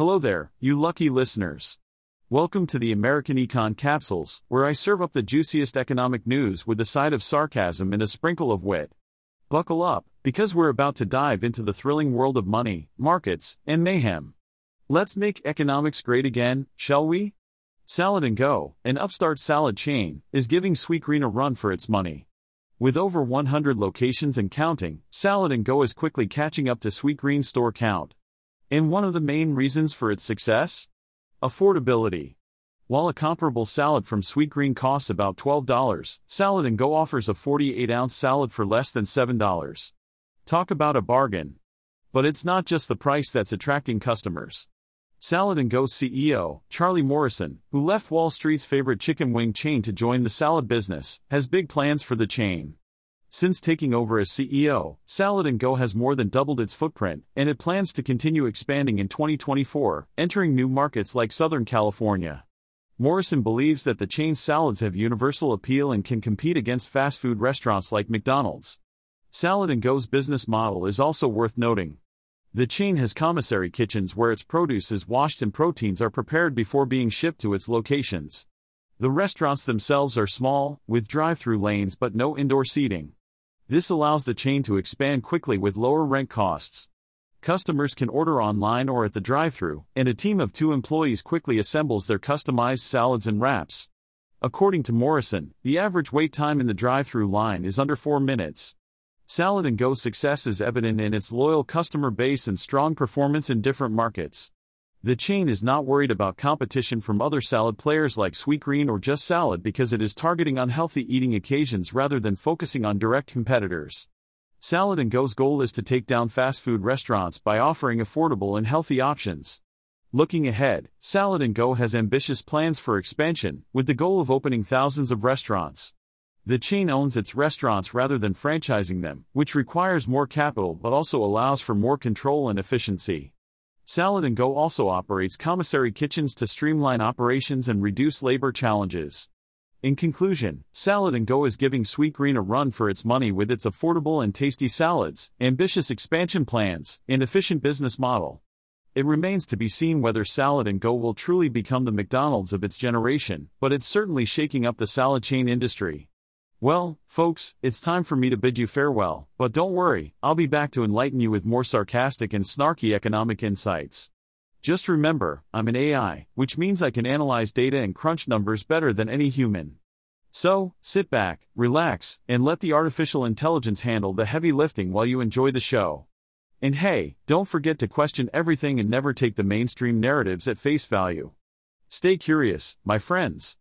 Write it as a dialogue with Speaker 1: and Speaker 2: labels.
Speaker 1: Hello there, you lucky listeners. Welcome to the American Econ Capsules, where I serve up the juiciest economic news with a side of sarcasm and a sprinkle of wit. Buckle up, because we're about to dive into the thrilling world of money, markets, and mayhem. Let's make economics great again, shall we? Salad and Go, an upstart salad chain, is giving Sweetgreen a run for its money. With over 100 locations and counting, Salad and Go is quickly catching up to Sweetgreen's store count. And one of the main reasons for its success? Affordability. While a comparable salad from Sweetgreen costs about $12, Salad and Go offers a 48 ounce salad for less than $7. Talk about a bargain. But it's not just the price that's attracting customers. Salad and Go CEO, Charlie Morrison, who left Wall Street's favorite chicken wing chain to join the salad business, has big plans for the chain. Since taking over as CEO, Salad Go has more than doubled its footprint, and it plans to continue expanding in 2024, entering new markets like Southern California. Morrison believes that the chain's salads have universal appeal and can compete against fast food restaurants like McDonald's. Salad Go's business model is also worth noting. The chain has commissary kitchens where its produce is washed and proteins are prepared before being shipped to its locations. The restaurants themselves are small, with drive through lanes but no indoor seating. This allows the chain to expand quickly with lower rent costs. Customers can order online or at the drive through, and a team of two employees quickly assembles their customized salads and wraps. According to Morrison, the average wait time in the drive through line is under 4 minutes. Salad and Go's success is evident in its loyal customer base and strong performance in different markets. The chain is not worried about competition from other salad players like Sweetgreen or Just Salad because it is targeting unhealthy eating occasions rather than focusing on direct competitors. Salad Go's goal is to take down fast food restaurants by offering affordable and healthy options. Looking ahead, Salad Go has ambitious plans for expansion, with the goal of opening thousands of restaurants. The chain owns its restaurants rather than franchising them, which requires more capital but also allows for more control and efficiency. Salad and Go also operates commissary kitchens to streamline operations and reduce labor challenges. In conclusion, Salad and Go is giving Sweetgreen a run for its money with its affordable and tasty salads, ambitious expansion plans, and efficient business model. It remains to be seen whether Salad and Go will truly become the McDonald's of its generation, but it's certainly shaking up the salad chain industry. Well, folks, it's time for me to bid you farewell, but don't worry, I'll be back to enlighten you with more sarcastic and snarky economic insights. Just remember, I'm an AI, which means I can analyze data and crunch numbers better than any human. So, sit back, relax, and let the artificial intelligence handle the heavy lifting while you enjoy the show. And hey, don't forget to question everything and never take the mainstream narratives at face value. Stay curious, my friends.